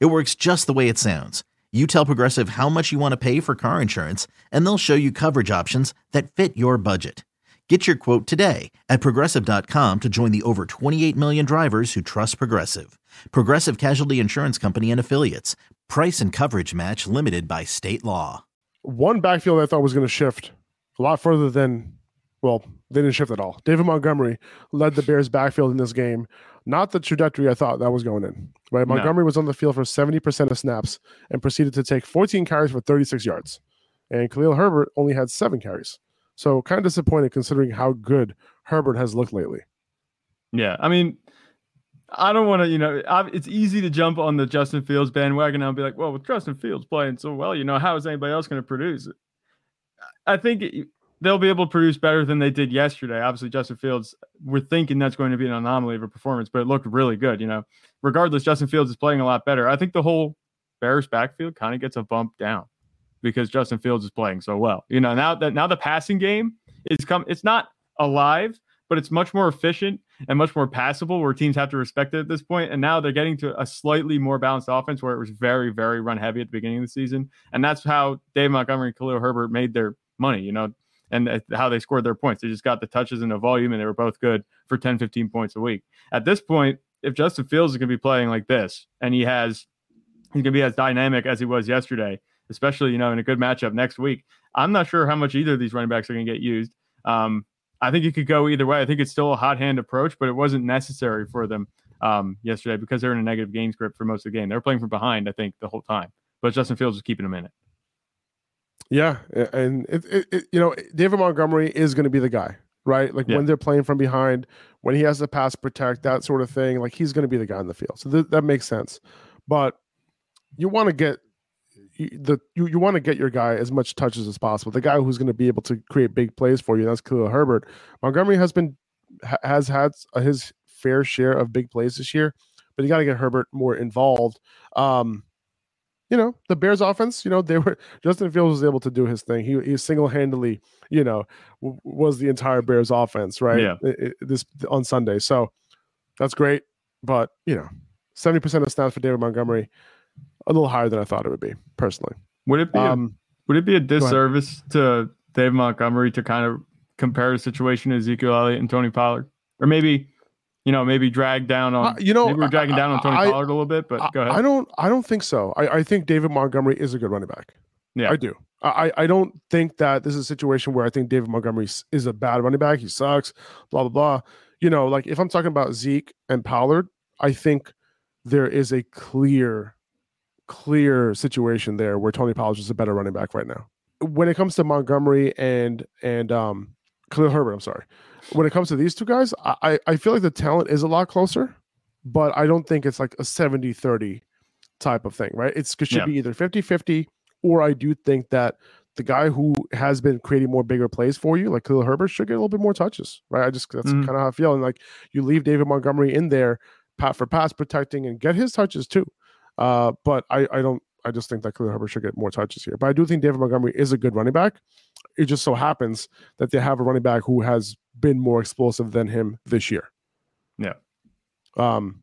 It works just the way it sounds. You tell Progressive how much you want to pay for car insurance, and they'll show you coverage options that fit your budget. Get your quote today at progressive.com to join the over 28 million drivers who trust Progressive. Progressive Casualty Insurance Company and Affiliates. Price and coverage match limited by state law. One backfield I thought was going to shift a lot further than, well, they didn't shift at all. David Montgomery led the Bears backfield in this game. Not the trajectory I thought that was going in. Right, Montgomery no. was on the field for 70% of snaps and proceeded to take 14 carries for 36 yards. And Khalil Herbert only had seven carries. So kind of disappointed considering how good Herbert has looked lately. Yeah, I mean, I don't want to, you know, it's easy to jump on the Justin Fields bandwagon and be like, well, with Justin Fields playing so well, you know, how is anybody else going to produce? I think they'll be able to produce better than they did yesterday. Obviously, Justin Fields, we're thinking that's going to be an anomaly of a performance, but it looked really good. You know, regardless, Justin Fields is playing a lot better. I think the whole Bears backfield kind of gets a bump down because Justin Fields is playing so well. You know, now that now the passing game is come, it's not alive, but it's much more efficient and much more passable where teams have to respect it at this point. And now they're getting to a slightly more balanced offense where it was very, very run heavy at the beginning of the season. And that's how Dave Montgomery and Khalil Herbert made their money, you know, and how they scored their points. They just got the touches and the volume, and they were both good for 10, 15 points a week. At this point, if Justin Fields is going to be playing like this and he has, he's going to be as dynamic as he was yesterday, especially, you know, in a good matchup next week, I'm not sure how much either of these running backs are going to get used. Um, I think it could go either way. I think it's still a hot hand approach, but it wasn't necessary for them um, yesterday because they're in a negative game script for most of the game. They're playing from behind, I think, the whole time. But Justin Fields was keeping them in it. Yeah, and it, it, it, you know David Montgomery is going to be the guy, right? Like yeah. when they're playing from behind, when he has to pass protect, that sort of thing. Like he's going to be the guy in the field, so th- that makes sense. But you want to get the you, you want to get your guy as much touches as possible. The guy who's going to be able to create big plays for you. That's Khalil Herbert. Montgomery has been has had his fair share of big plays this year, but you got to get Herbert more involved. Um, you know, the Bears offense, you know, they were Justin Fields was able to do his thing. He he single handedly, you know, w- was the entire Bears offense, right? Yeah. It, it, this on Sunday. So that's great. But, you know, 70% of snaps for David Montgomery, a little higher than I thought it would be, personally. Would it be um, a, would it be a disservice to Dave Montgomery to kind of compare the situation to Ezekiel Elliott and Tony Pollard? Or maybe you know, maybe drag down on. Uh, you know, we're dragging I, down on Tony I, Pollard a little bit, but go ahead. I don't. I don't think so. I, I think David Montgomery is a good running back. Yeah, I do. I, I don't think that this is a situation where I think David Montgomery is a bad running back. He sucks. Blah blah blah. You know, like if I'm talking about Zeke and Pollard, I think there is a clear, clear situation there where Tony Pollard is a better running back right now. When it comes to Montgomery and and um Khalil Herbert, I'm sorry when it comes to these two guys, I, I feel like the talent is a lot closer, but I don't think it's like a 70 30 type of thing, right? It's, it should yeah. be either 50 50, or I do think that the guy who has been creating more bigger plays for you, like Khalil Herbert, should get a little bit more touches, right? I just that's mm-hmm. kind of how I feel. And like you leave David Montgomery in there pat for pass protecting and get his touches too. Uh, but I, I don't I just think that Khalil Herbert should get more touches here. But I do think David Montgomery is a good running back. It just so happens that they have a running back who has been more explosive than him this year. Yeah. Um,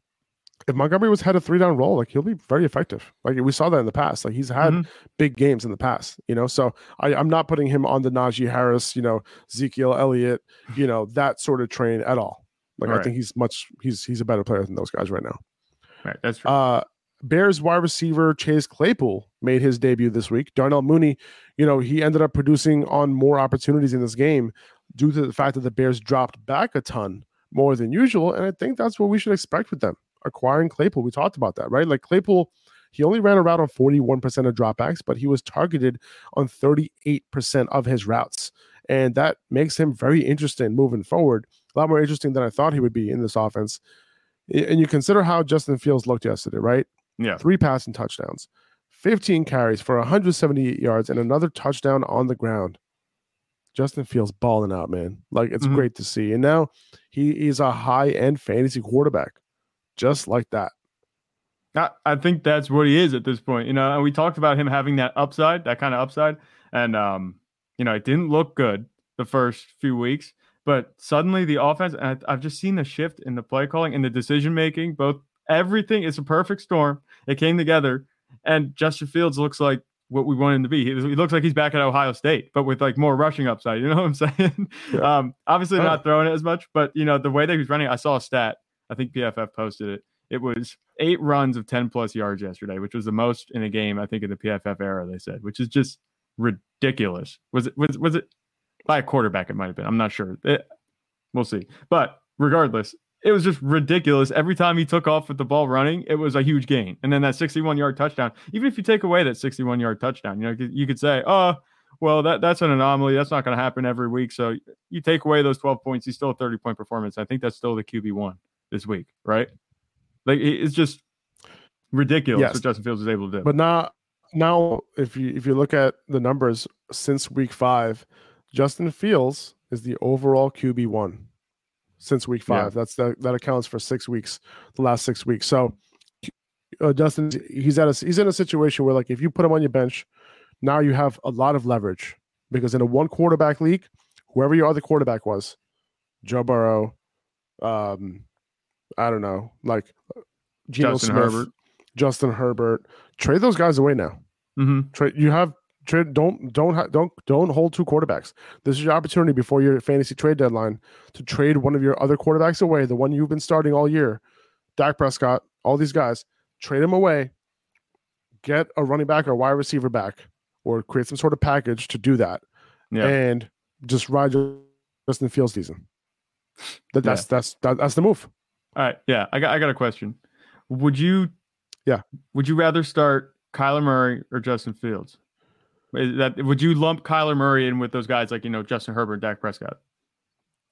if Montgomery was had a three down roll, like he'll be very effective. Like we saw that in the past. Like he's had mm-hmm. big games in the past, you know. So I, I'm not putting him on the Najee Harris, you know, Ezekiel Elliott, you know, that sort of train at all. Like I think he's much he's he's a better player than those guys right now. Right, that's true. Uh, Bears wide receiver Chase Claypool made his debut this week. Darnell Mooney, you know, he ended up producing on more opportunities in this game due to the fact that the Bears dropped back a ton more than usual. And I think that's what we should expect with them acquiring Claypool. We talked about that, right? Like Claypool, he only ran a route on 41% of dropbacks, but he was targeted on 38% of his routes. And that makes him very interesting moving forward. A lot more interesting than I thought he would be in this offense. And you consider how Justin Fields looked yesterday, right? Yeah. Three passing touchdowns, 15 carries for 178 yards and another touchdown on the ground. Justin Fields balling out, man. Like it's Mhm. great to see. And now he is a high end fantasy quarterback, just like that. I, I think that's what he is at this point. You know, and we talked about him having that upside, that kind of upside. And um, you know, it didn't look good the first few weeks, but suddenly the offense, and I, I've just seen the shift in the play calling and the decision making, both everything is a perfect storm. It came together, and Justin Fields looks like what we want him to be. He, looks like he's back at Ohio State, but with like more rushing upside. You know what I'm saying? Yeah. Um, obviously Oh. not throwing it as much, but you know, the way that he was running, I saw a stat. I think PFF posted it. It was eight runs of 10 plus yards yesterday, which was the most in a game, I think, in the PFF era, they said, which is just ridiculous. Was it was was it by a quarterback? It might have been. I'm not sure. It- we'll see. But regardless, it was just ridiculous. Every time he took off with the ball running, it was a huge gain. And then that 61 yard touchdown, even if you take away that 61 yard touchdown, you know, you could say, oh, well, that, that's an anomaly. That's not going to happen every week. So you take away those 12 points, he's still a 30 point performance. I think that's still the QB1 this week, right? Like it's just ridiculous Yes. what Justin Fields is able to do. But now, now if you if you look at the numbers since week five, Justin Fields is the overall QB one since week Yeah. five. That's that that accounts for six weeks, the last six weeks. So uh, Justin, he's at a he's in a situation where like if you put him on your bench, now you have a lot of leverage because in a one quarterback league, whoever your other quarterback was, Joe Burrow, um, I don't know, like Geno Justin Smith, Herbert. Justin Herbert, trade those guys away now. Mm-hmm. Trade you have trade don't don't don't don't hold two quarterbacks. This is your opportunity before your fantasy trade deadline to trade one of your other quarterbacks away, the one you've been starting all year, Dak Prescott, all these guys, trade them away, get a running back or wide receiver back, or create some sort of package to do that, Yeah. and just ride Justin Fields season. That, Yeah. that's that's that, that's the move. All right. Yeah. I got I got a question. Would you Yeah. Would you rather start Kyler Murray or Justin Fields? Is that would you lump Kyler Murray in with those guys like, you know, Justin Herbert, Dak Prescott?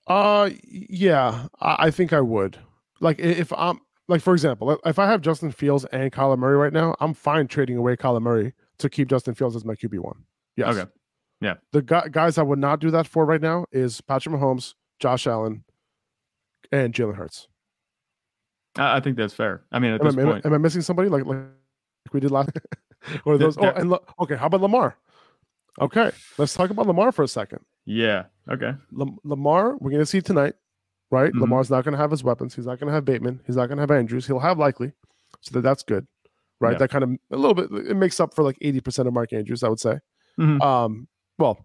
Uh, yeah, I, I think I would. Like, if I'm like, for example, if I have Justin Fields and Kyler Murray right now, I'm fine trading away Kyler Murray to keep Justin Fields as my QB one. Yes. Okay. Yeah. The gu- guys I would not do that for right now is Patrick Mahomes, Josh Allen, and Jalen Hurts. I, I think that's fair. I mean, at Am I, this I- point. am I missing somebody like like we did last? or Yeah, those? Oh, and okay, how about Lamar? Okay, let's talk about Lamar for a second. Yeah. Okay. Lam- Lamar, we're going to see tonight, right? Mhm. Lamar's not going to have his weapons. He's not going to have Bateman. He's not going to have Andrews. He'll have likely, so that that's good, right? Yeah. That kind of a little bit. It makes up for like eighty percent of Mark Andrews, I would say. Mhm. Um, well,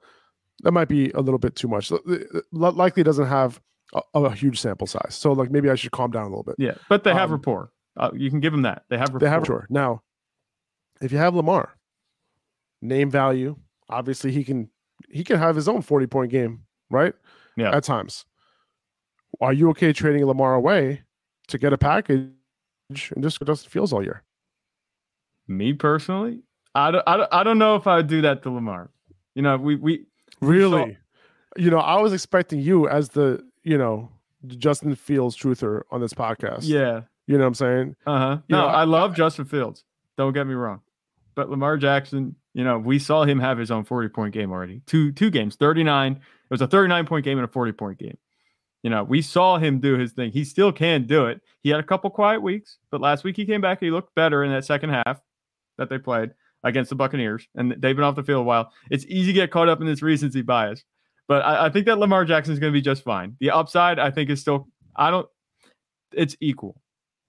that might be a little bit too much. Li- li- Likely doesn't have a, a huge sample size, so like maybe I should calm down a little bit. Yeah. But they have Um, rapport. Uh, you can give them that. They have rapport. They have sure now. If you have Lamar, name value, obviously he can he can have his own forty point game, right? Yeah. At times, are you okay trading Lamar away to get a package and just Justin Fields all year? Me personally, I don't, I don't, I don't know if I would do that to Lamar. You know, we we Really? you know, I was expecting you as the you know Justin Fields truther on this podcast. yeah. you know what I'm saying. Uh huh. No, know, I love Justin Fields. Don't get me wrong, but Lamar Jackson, you know, we saw him have his own forty point game already. Two two games, thirty nine. It was a thirty nine point game and a forty point game. You know, we saw him do his thing. He still can do it. He had a couple quiet weeks, but last week he came back. He looked better in that second half that they played against the Buccaneers, and they've been off the field a while. It's easy to get caught up in this recency bias, but I, I think that Lamar Jackson is going to be just fine. The upside, I think, is still. I don't. It's equal.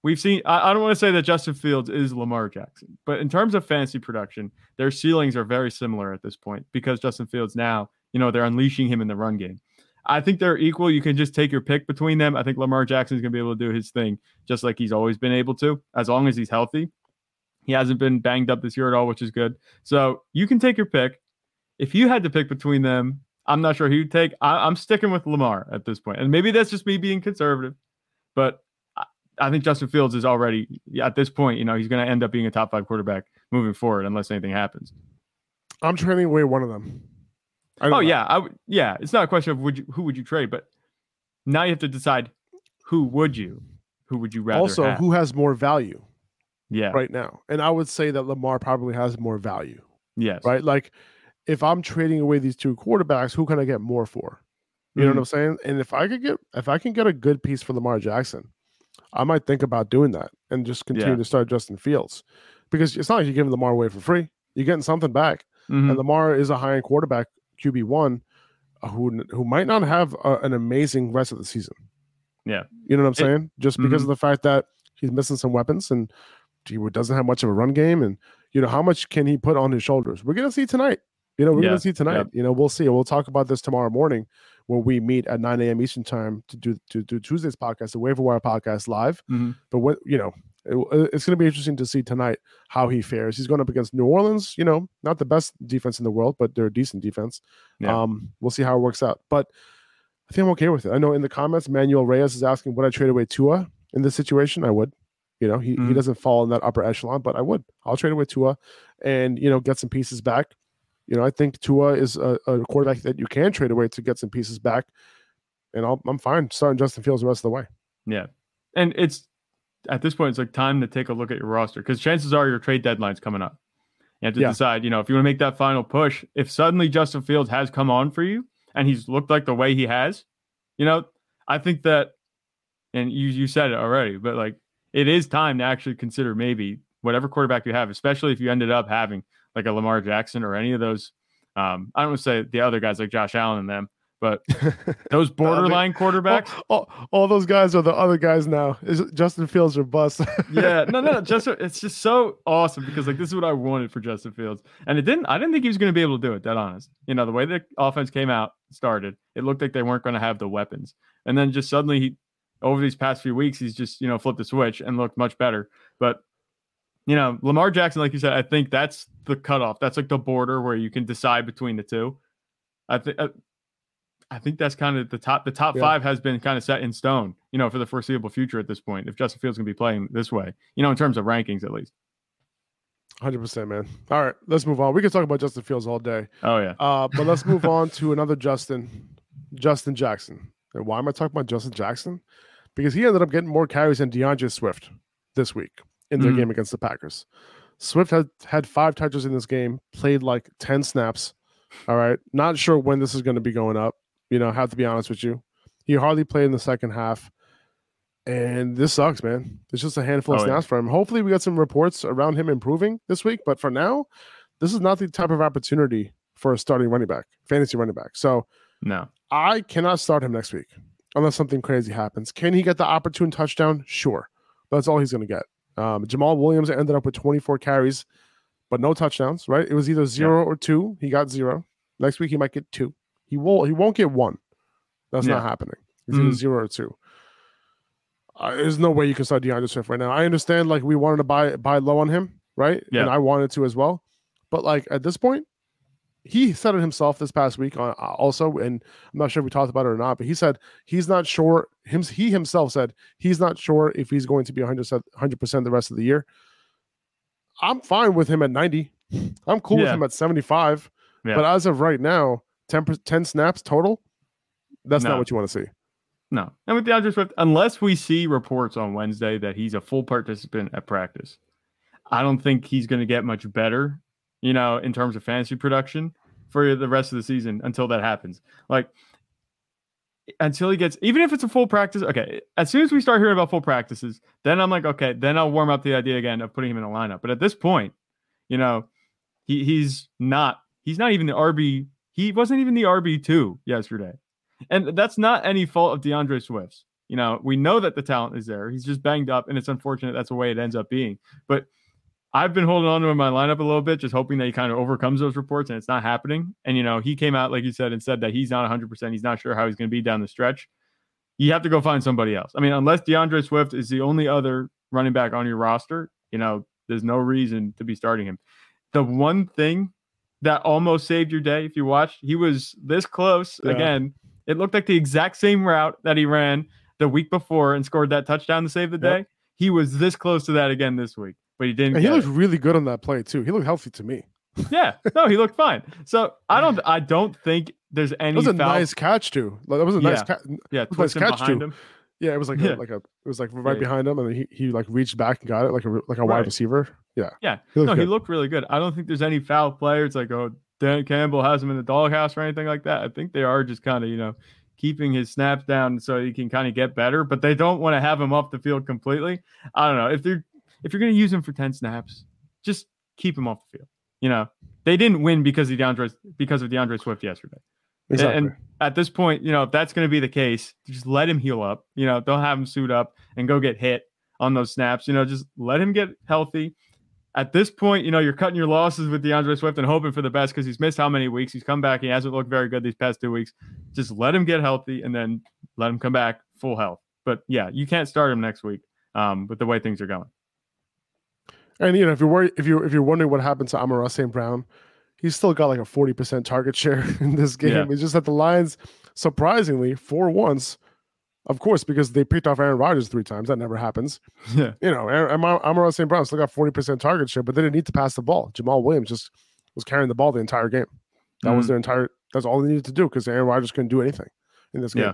We've seen. I, I don't want to say that Justin Fields is Lamar Jackson, but in terms of fantasy production, their ceilings are very similar at this point because Justin Fields now, you know, they're unleashing him in the run game. I think they're equal. You can just take your pick between them. I think Lamar Jackson is going to be able to do his thing just like he's always been able to, as long as he's healthy. He hasn't been banged up this year at all, which is good. So you can take your pick. If you had to pick between them, I'm not sure who you'd take. I, I'm sticking with Lamar at this point, and maybe that's just me being conservative, but I, think Justin Fields is already at this point. You know, he's going to end up being a top five quarterback moving forward, unless anything happens. I'm trading away one of them. I know Oh that. yeah, I. Yeah, it's not a question of would you who would you trade, but now you have to decide who would you, who would you rather Also, have? who has more value? Yeah. right now. And I would say that Lamar probably has more value, Yes. right? Like if I'm trading away these two quarterbacks, who can I get more for? You know Mhm. what I'm saying? And if I could get if I can get a good piece for Lamar Jackson, I might think about doing that and just continue Yeah. to start Justin Fields. Because it's not like you're giving Lamar away for free. You're getting something back. Mhm. And Lamar is a high end quarterback, QB one, who who might not have a, an amazing rest of the season. Yeah. you know what I'm It- saying? Just because Mhm. of the fact that he's missing some weapons and he doesn't have much of a run game, and you know how much can he put on his shoulders? We're gonna see tonight. You know, we're Yeah, gonna see tonight. yep. You know, we'll see. We'll talk about this tomorrow morning when we meet at 9 a.m. Eastern time to do to do Tuesday's podcast, the Waiver Wire podcast live. Mhm. But what you know, it- it's going to be interesting to see tonight how he fares. He's going up against New Orleans. You know, not the best defense in the world, but they're a decent defense. Yeah. Um, we'll see how it works out. But I think I'm okay with it. I know in the comments, Manuel Reyes is asking, would I trade away Tua in this situation? I would. You know, he, he Mhm. doesn't fall in that upper echelon, but I would. I'll trade away Tua and you know get some pieces back. You know, I think Tua is a, a quarterback that you can trade away to get some pieces back, and I'll, I'm fine starting Justin Fields the rest of the way. Yeah. And it's at this point, it's like time to take a look at your roster because chances are your trade deadline's coming up. You have to Yeah. decide, you know, if you want to make that final push, if suddenly Justin Fields has come on for you and he's looked like the way he has, you know, I think that, and you you said it already, but like it is time to actually consider maybe whatever quarterback you have, especially if you ended up having like a Lamar Jackson or any of those. Um, I don't want to say the other guys like Josh Allen and them, but those borderline quarterbacks. all, all, all those guys are the other guys now. Is Justin Fields or bust? yeah, no, no, just it's just so awesome because like this is what I wanted for Justin Fields, and it didn't. I didn't think he was going to be able to do it. That honest, you know, the way the offense came out started, it looked like they weren't going to have the weapons, and then just suddenly he, over these past few weeks, he's just you know flipped the switch and looked much better. But you know, Lamar Jackson, like you said, I think that's the cutoff. That's like the border where you can decide between the two. I think. I, I think that's kind of the top. The top Yeah. five has been kind of set in stone, you know, for the foreseeable future at this point. If Justin Fields can be playing this way, you know, in terms of rankings at least. Hundred percent, man. All right, let's move on. We can talk about Justin Fields all day, Oh yeah, uh, but let's move on to another Justin, Justin Jackson. And why am I talking about Justin Jackson? Because he ended up getting more carries than D'Andre Swift this week in their Mhm. game against the Packers. Swift had had five touches in this game, played like ten snaps. All right, not sure when this is going to be going up. You know, I have to be honest with you. He hardly played in the second half. And this sucks, man. It's just a handful of Oh, yeah. snaps for him. Hopefully, we got some reports around him improving this week. But for now, this is not the type of opportunity for a starting running back, fantasy running back. So no, I cannot start him next week unless something crazy happens. Can he get the opportune touchdown? Sure. That's all he's going to get. Um, Jamaal Williams ended up with 24 carries, but no touchdowns, right? It was either zero or two. He got zero. Next week, he might get two. He won't, he won't get one. That's not happening. It's either Mm. zero or two. Uh, there's no way you can start D'Andre Swift right now. I understand, like we wanted to buy buy low on him, right? Yeah. And I wanted to as well. But like at this point, he said it himself this past week on uh, also, and I'm not sure if we talked about it or not, but he said he's not sure. Him, he himself said he's not sure if he's going to be 100 percent the rest of the year. I'm fine with him at 90. I'm cool with him at 75. Yeah. But as of right now, 10, 10 snaps total. That's No. not what you want to see. no. And with D'Andre Swift, unless we see reports on Wednesday that he's a full participant at practice, I don't think he's going to get much better, you know, in terms of fantasy production for the rest of the season until that happens. Like until he gets, even if it's a full practice, okay. As soon as we start hearing about full practices, then I'm like, okay, then I'll warm up the idea again of putting him in a lineup. But at this point, you know, he he's not he's not even the RB. He wasn't even the RB two yesterday, and that's not any fault of D'Andre Swift's. You know, we know that the talent is there. He's just banged up, and it's unfortunate that's the way it ends up being. But I've been holding on to him in my lineup a little bit, just hoping that he kind of overcomes those reports, and it's not happening. And you know, he came out like you said and said that he's not 100. percent He's not sure how he's going to be down the stretch. You have to go find somebody else. I mean, unless D'Andre Swift is the only other running back on your roster, you know, there's no reason to be starting him. The one thing that almost saved your day, if you watched, he was this close Yeah. again. It looked like the exact same route that he ran the week before and scored that touchdown to save the Yep. day. He was this close to that again this week, but he didn't. And he looked it. really good on that play too. He looked healthy to me. yeah, no, he looked fine. So I don't, I don't think there's any. That was a foul- nice catch too. Like, that was a nice Yeah. catch. yeah, nice catch, behind too. him. Yeah, it was like Yeah. a, like a it was like right yeah. behind him, and then he, he like reached back and got it like a like a wide receiver. Yeah, Yeah. he no, he looked really good. I don't think there's any foul play. It's like, oh, Dan Campbell has him in the doghouse or anything like that. I think they are just kind of, you know, keeping his snaps down so he can kind of get better, but they don't want to have him off the field completely. I don't know. If they're if you're gonna use him for 10 snaps, just keep him off the field. You know, they didn't win because of D'Andre because of D'Andre Swift yesterday. exactly. And at this point, you know, if that's going to be the case, just let him heal up. You know, don't have him suit up and go get hit on those snaps. You know, just let him get healthy. At this point, you know, you're cutting your losses with D'Andre Swift and hoping for the best because he's missed how many weeks? He's come back. He hasn't looked very good these past two weeks. Just let him get healthy and then let him come back full health. But yeah, you can't start him next week um, with the way things are going. And you know, if you're worried, if you're if you're wondering what happened to Amon-Ra St. Brown, he's still got like a forty percent target share in this game. Yeah. It's just that the Lions, surprisingly, for once, of course, because they picked off Aaron Rodgers three times, that never happens. Yeah. You know, Amon-Ra St. Brown still got forty percent target share, but they didn't need to pass the ball. Jamaal Williams just was carrying the ball the entire game. That was Mhm. their entire. That's all they needed to do because Aaron Rodgers couldn't do anything in this game. Yeah.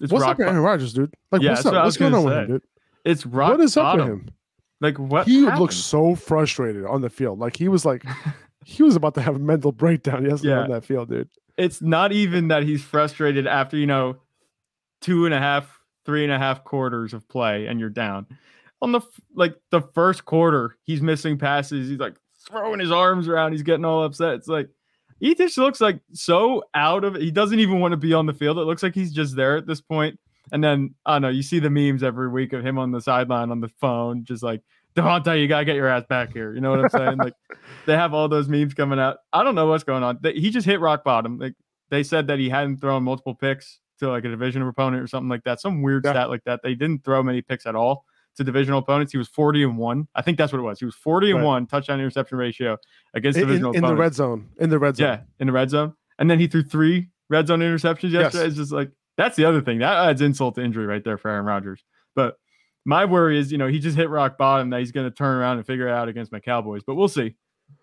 It's What's rock up with Aaron Rodgers, dude? Like, Yeah, what's up? what What's going on with him, dude? It's rock what is up bottom. with him? Like what he happened? looked so frustrated on the field. Like he was like he was about to have a mental breakdown yesterday Yeah. on that field, dude. it's not even that he's frustrated after you know two and a half three and a half quarters of play and you're down on the like the first quarter he's missing passes he's like throwing his arms around he's getting all upset it's like he just looks like so out of it he doesn't even want to be on the field it looks like he's just there at this point. and then i don't know you see the memes every week of him on the sideline on the phone just like Davante, you gotta get your ass back here. You know what I'm saying? like they have all those memes coming out. I don't know what's going on. They- He just hit rock bottom. Like they said that he hadn't thrown multiple picks to like a divisional opponent or something like that. Some weird Yeah. stat like that. They didn't throw many picks at all to divisional opponents. He was 40 and one. I think that's what it was. He was 40 and Right. one touchdown interception ratio against In, in- divisional in the red zone. In the red zone. Yeah, in the red zone. And then he threw three red zone interceptions Yes. yesterday. It's just like that's the other thing. That adds insult to injury right there for Aaron Rodgers. But my worry is, you know, he just hit rock bottom that he's going to turn around and figure it out against my Cowboys. But we'll see.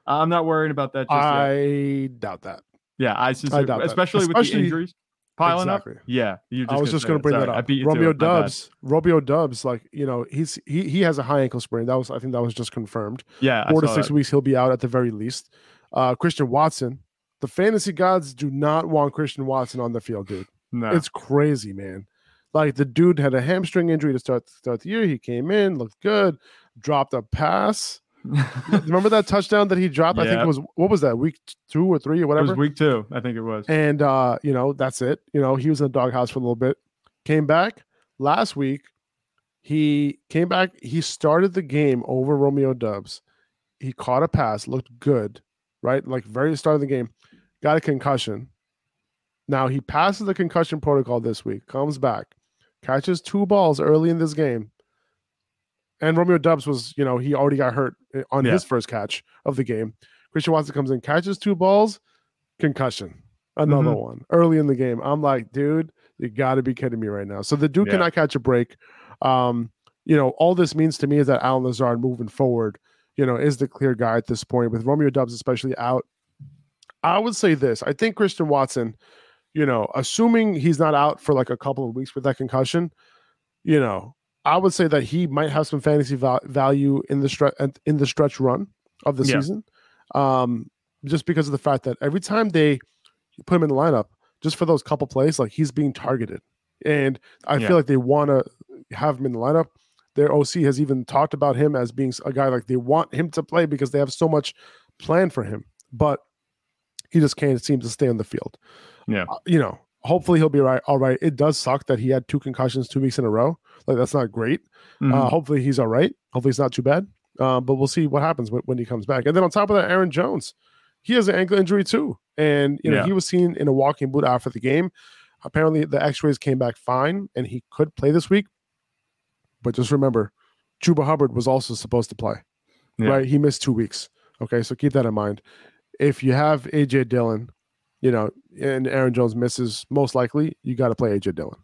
I'm not worried about that just yet. I doubt that. Yeah, I, sincerely, doubt that. especially, with Especially- the injuries piling Exactly. up. Yeah, I was just going to bring Sorry, that up. beat you to Romeo it. My bad. Doubs. Romeo Doubs, like you know, he's he he has a high ankle sprain. That was I think that was just confirmed. Yeah, Four to six that. weeks, he'll be out at the very least. Uh, Christian Watson. The fantasy gods do not want Christian Watson on the field, dude. No. It's crazy, man. Like the dude had a hamstring injury to start start the year. He came in, looked good, dropped a pass. Remember that touchdown that he dropped? I think it was what was that week two or three or whatever. it was week two, I think it was. and uh, you know that's it. You know he was in the doghouse for a little bit. Came back last week. He came back. He started the game over Romeo Doubs. He caught a pass, looked good, right? Like very start of the game. Got a concussion. Now he passes the concussion protocol this week. Comes back, catches two balls early in this game. And Romeo Doubs was, you know, he already got hurt uh, on Yeah. his first catch of the game. Christian Watson comes in, catches two balls, concussion, another Mhm. one early in the game. I'm like, dude, you got to be kidding me right now. So the dude Yeah. cannot catch a break. Um, you know, all this means to me is that Allen Lazard moving forward, you know, is the clear guy at this point with Romeo Doubs especially out. I would say this. I think Christian Watson, you know, assuming he's not out for like a couple of weeks with that concussion, you know, I would say that he might have some fantasy val- value in the stretch in the stretch run of the Yeah. season, um, just because of the fact that every time they put him in the lineup, just for those couple plays, like he's being targeted, and I Yeah. feel like they want to have him in the lineup. Their OC has even talked about him as being a guy like they want him to play because they have so much planned for him, but he just can't seem to stay on the field. Yeah. Uh, you know, hopefully he'll be right. All right. It does suck that he had two concussions two weeks in a row. Like that's not great. Uh, Mhm. hopefully he's all right. Hopefully it's not too bad. Uh, but we'll see what happens when, when he comes back. And then on top of that, Aaron Jones, he has an ankle injury too, and you know Yeah. he was seen in a walking boot after the game. Apparently, the X-rays came back fine, and he could play this week. But just remember, Chuba Hubbard was also supposed to play. Yeah. Right, he missed two weeks. Okay, so keep that in mind. If you have AJ Dillon, you know, and Aaron Jones misses, most likely you got to play AJ Dillon.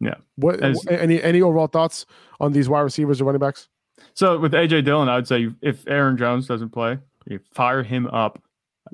Yeah. What As- any any overall thoughts on these wide receivers or running backs? So with AJ Dillon, I would say if Aaron Jones doesn't play, you fire him up.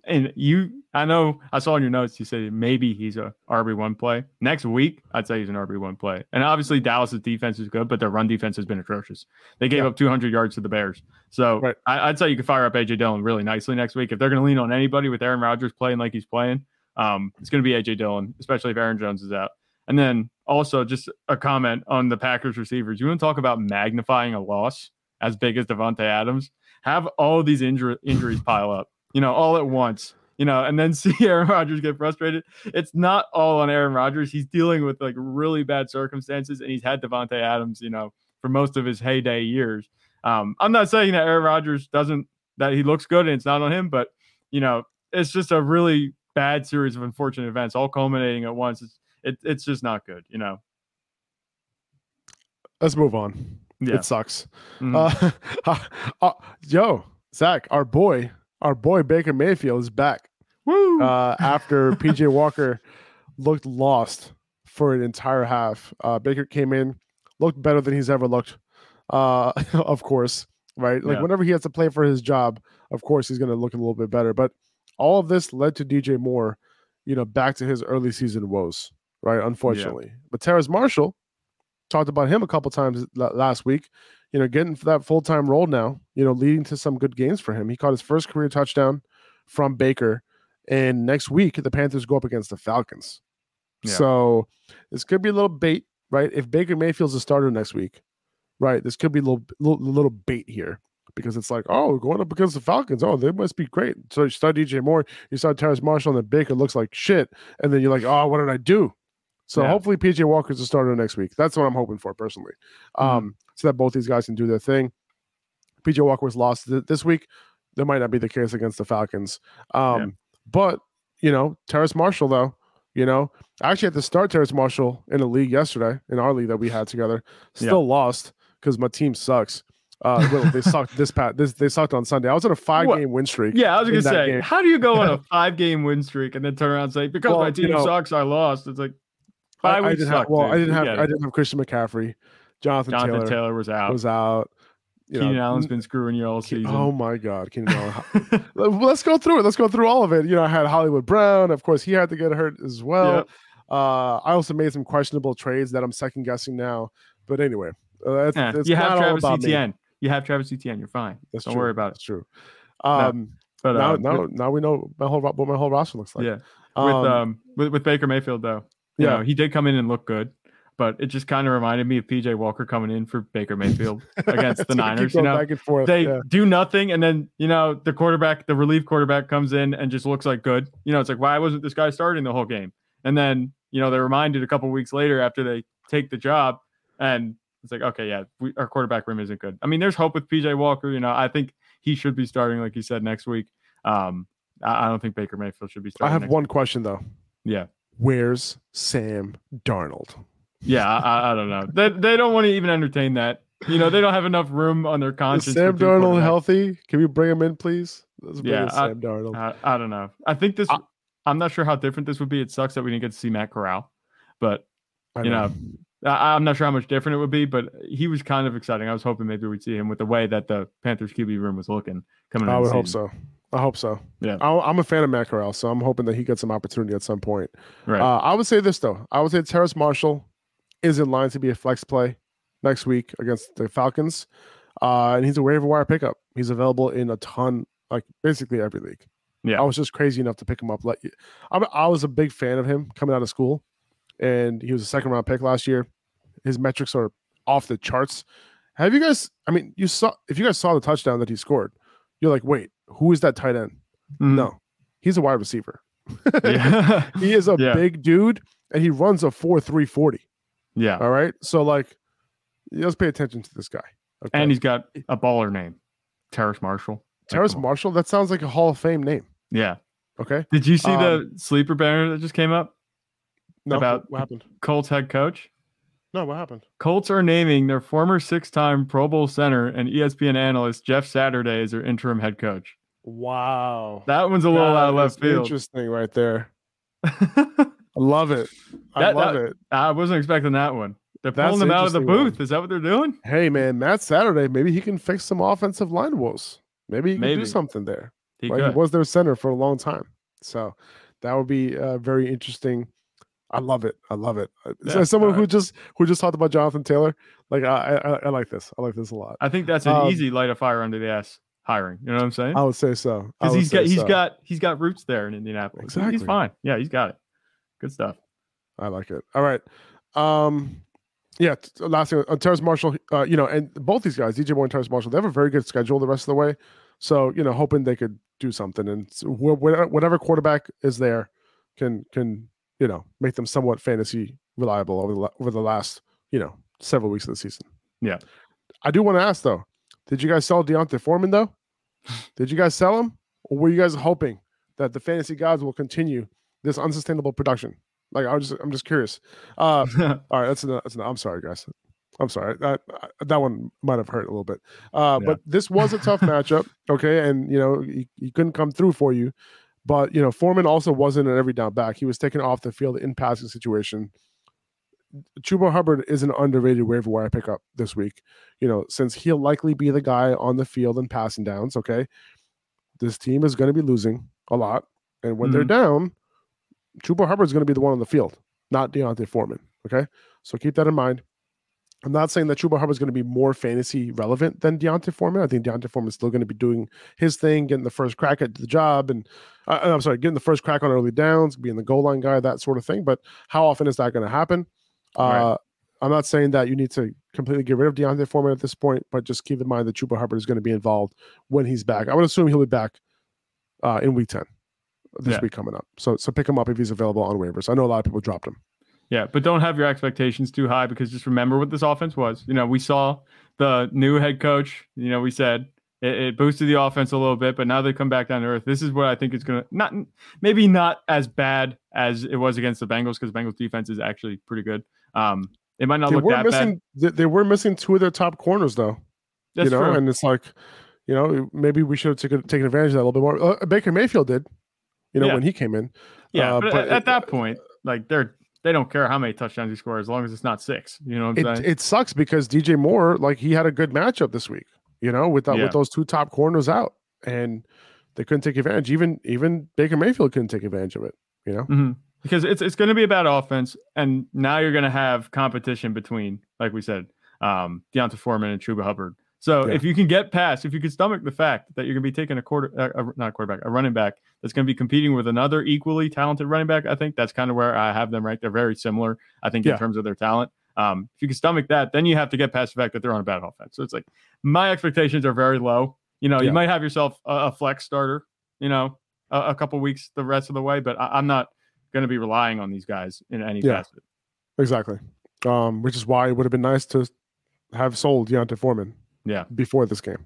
And you, I know, I saw in your notes you said maybe he's a RB one play next week. I'd say he's an RB one play. And obviously Dallas's defense is good, but their run defense has been atrocious. They gave Yeah. up 200 yards to the Bears. So Right. I, I'd say you could fire up AJ Dillon really nicely next week if they're going to lean on anybody with Aaron Rodgers playing like he's playing. Um, it's going to be AJ Dillon, especially if Aaron Jones is out. And then also just a comment on the Packers receivers. You want to talk about magnifying a loss as big as Davante Adams? Have all these injuries pile up, you know, all at once, you know, and then see Aaron Rodgers get frustrated. It's not all on Aaron Rodgers. He's dealing with like really bad circumstances, and he's had Davante Adams, you know, for most of his heyday years. Um, I'm not saying that Aaron Rodgers doesn't that he looks good and it's not on him, but you know, it's just a really bad series of unfortunate events, all culminating at once. It's it, it's just not good, you know. Let's move on. Yeah. It sucks. Mhm. Uh, uh, yo, Zach, our boy, our boy Baker Mayfield is back. Woo! uh, after PJ Walker looked lost for an entire half. Uh, Baker came in, looked better than he's ever looked. Uh, of course, right? Like Yeah. whenever he has to play for his job, of course he's going to look a little bit better. But all of this led to DJ Moore, you know, back to his early season woes, right? Unfortunately, but Terrace Marshall talked about him a couple times la- last week. You know, getting that full time role now. You know, leading to some good games for him. He caught his first career touchdown from Baker. And next week, the Panthers go up against the Falcons. Yeah. So this could be a little bait, right? If Baker Mayfield's a starter next week, right? This could be a little, little, little bait here because it's like, oh, going up against the Falcons. Oh, they must be great. So you start DJ Moore, you saw Terrace Marshall, and then Baker looks like shit. And then you're like, oh, what did I do? So Yeah. hopefully PJ Walker's a starter next week. That's what I'm hoping for personally. Mhm. Um, so that both these guys can do their thing. PJ Walker was lost th- this week. That might not be the case against the Falcons. Um, Yeah. but you know, Terrace Marshall though, you know, I actually had to start Terrace Marshall in a league yesterday in our league that we had together. Yeah. Still lost because my team sucks. Uh, well, they sucked this pat. This they sucked on Sunday. I was on a five What? game win streak. yeah, I was gonna say, game. how do you go on a five game win streak and then turn around and say because Well, my you team know, sucks, I lost? It's like I, five I weeks didn't have. Well, dude. I didn't have. I didn't have Christian McCaffrey. Jonathan, Jonathan Taylor, Taylor, was out. was out. You Keenan know, Allen's been screwing you all season. Oh my God, Keenan Allen. Let- Let's go through it. Let's go through all of it. You know, I had Hollywood Brown. Of course, he had to get hurt as well. Yep. Uh, I also made some questionable trades that I'm second guessing now. But anyway, uh, it's, Yeah, it's you have Travis me. You have Travis Etienne. You're fine. That's Don't true. worry about it. That's true. Um, But now, uh, now, with- now we know my whole what my whole roster looks like. yeah, Um, with um with, with Baker Mayfield though, you Yeah. know, he did come in and look good, but it just kind of reminded me of PJ Walker coming in for Baker Mayfield against the Niners. You know, forth. they yeah. do nothing, and then you know the quarterback, the relief quarterback, comes in and just looks like good. You know, it's like why wasn't this guy starting the whole game? And then you know they're reminded a couple weeks later after they take the job, and it's like okay, yeah, we, our quarterback room isn't good. I mean, there's hope with PJ Walker. You know, I think he should be starting, like you said, next week. Um, I, I don't think Baker Mayfield should be starting. I have one question though. Yeah. Where's Sam Darnold? Yeah, I, I- don't know. They they don't want to even entertain that. You know, they don't have enough room on their conscience. for Sam Darnold healthy? Can we bring him in, please? Let's bring Yeah, I- Sam Darnold. I, I don't know. I think this. I- I'm not sure how different this would be. It sucks that we didn't get to see Matt Corral, but you know, I, I'm not sure how much different it would be. But he was kind of exciting. I was hoping maybe we'd see him with the way that the Panthers QB room was looking coming. I would hope so. I hope so. Yeah. I, I'm a fan of Matt Corral, so I'm hoping that he gets some opportunity at some point. Right. Uh, I would say this though. I would say Terrace Marshall is in line to be a flex play next week against the Falcons, uh, and he's a waiver wire pickup. He's available in a ton, like basically every league. Yeah. I was just crazy enough to pick him up. Let you, I'm, I was a big fan of him coming out of school, and he was a second round pick last year. His metrics are off the charts. Have you guys? I mean, you saw if you guys saw the touchdown that he scored, you're like, wait, who is that tight end? Mhm. No, he's a wide receiver. Yeah. He is a Yeah. big dude, and he runs a four three forty. yeah. All right, so like, let's pay attention to this guy. Okay? And he's got a baller name, Terrace Marshall. Like, Terrace on. Marshall. That sounds like a Hall of Fame name. Yeah. Okay, Did you see Um, the sleeper banner that just came up? No, About- what happened? Colts head coach. No, what happened? Colts are naming their former six-time Pro Bowl center and ESPN analyst Jeff Saturday as their interim head coach. Wow. That one's a little out of left field. Interesting, right there. I love it. I That- love that- it. I wasn't expecting that one. They're That's pulling him out of the interesting one. booth. Is that what they're doing? Hey, man, Matt Saturday. Maybe he can fix some offensive line woes. Maybe he can Maybe. do something there. He right? He was their center for a long time. So that would be uh, very interesting. I love it. I love it. Uh, Yeah, As someone all who just who just talked about Jonathan Taylor, like I, I I like this. I like this a lot. I think that's an Um, easy light of fire under the ass hiring. You know what I'm saying? I would say so. Because he's got he's so. got he's got roots there in Indianapolis. Exactly. He's fine. Yeah, he's got it. Good stuff. I like it. All right. Um, yeah. Last thing, uh, Terrace Marshall. Uh, you know, and both these guys, DJ Moore and Terrence Marshall, they have a very good schedule the rest of the way. So you know, hoping they could do something, and wh- wh- whatever quarterback is there can can you know make them somewhat fantasy reliable over the over the last you know several weeks of the season. Yeah. I do want to ask though, did you guys sell D'Onta Foreman though? Did you guys sell him, or were you guys hoping that the fantasy gods will continue this unsustainable production? Like I was just, I'm just curious. Uh, all right, that's enough. That's enough. I'm sorry, guys. I'm sorry. That that one might have hurt a little bit. Uh, Yeah. But this was a tough matchup. Okay, and you know he, he couldn't come through for you. But you know Foreman also wasn't an every down back. He was taken off the field in passing situation. Chuba Hubbard is an underrated waiver wire pickup this week. You know, since he'll likely be the guy on the field and passing downs. Okay, this team is going to be losing a lot, and when they're mm-hmm. down, Chuba Hubbard is going to be the one on the field, not D'Onta Foreman. Okay, so keep that in mind. I'm not saying that Chuba Hubbard is going to be more fantasy relevant than D'Onta Foreman. I think D'Onta Foreman is still going to be doing his thing, getting the first crack at the job, and uh, I'm sorry, getting the first crack on early downs, being the goal line guy, that sort of thing. But how often is that going to happen? Uh, Right. I'm not saying that you need to completely get rid of D'Onta Foreman at this point, but just keep in mind that Chuba Hubbard is going to be involved when he's back. I would assume he'll be back uh, in week 10 this Yeah. week coming up. So so pick him up if he's available on waivers. I know a lot of people dropped him. Yeah, but don't have your expectations too high because just remember what this offense was. You know, we saw the new head coach. You know, we said it, it boosted the offense a little bit, but now they come back down to earth. This is what I think is going to not maybe not as bad as it was against the Bengals because Bengals defense is actually pretty good. Um, it might not They look were that bad. missing they, they were missing two of their top corners though. That's you know, true. and it's like, you know, maybe we should have taken, taken advantage of that a little bit more. Uh, Baker Mayfield did, you know, Yeah. when he came in. yeah, uh, but, but at, at it- that point, like they're they don't care how many touchdowns you score as long as it's not six. You know what I'm It, saying? it sucks because DJ Moore, like he had a good matchup this week, you know, with that, Yeah. with those two top corners out, and they couldn't take advantage. Even even Baker Mayfield couldn't take advantage of it. You know, hmm Because it's it's going to be a bad offense, and now you're going to have competition between, like we said, um, D'Onta Foreman and Chuba Hubbard. So Yeah. if you can get past, if you can stomach the fact that you're going to be taking a quarter, uh, a, not a quarterback, a running back that's going to be competing with another equally talented running back, I think that's kind of where I have them ranked. They're very similar, I think, Yeah. in terms of their talent. Um, if you can stomach that, then you have to get past the fact that they're on a bad offense. So it's like my expectations are very low. You know, Yeah. you might have yourself a, a flex starter, you know, a, a couple weeks the rest of the way, but I, I'm not going to be relying on these guys in any Yeah. facet. exactly. Um, which is why it would have been nice to have sold D'Onta Foreman Yeah. before this game.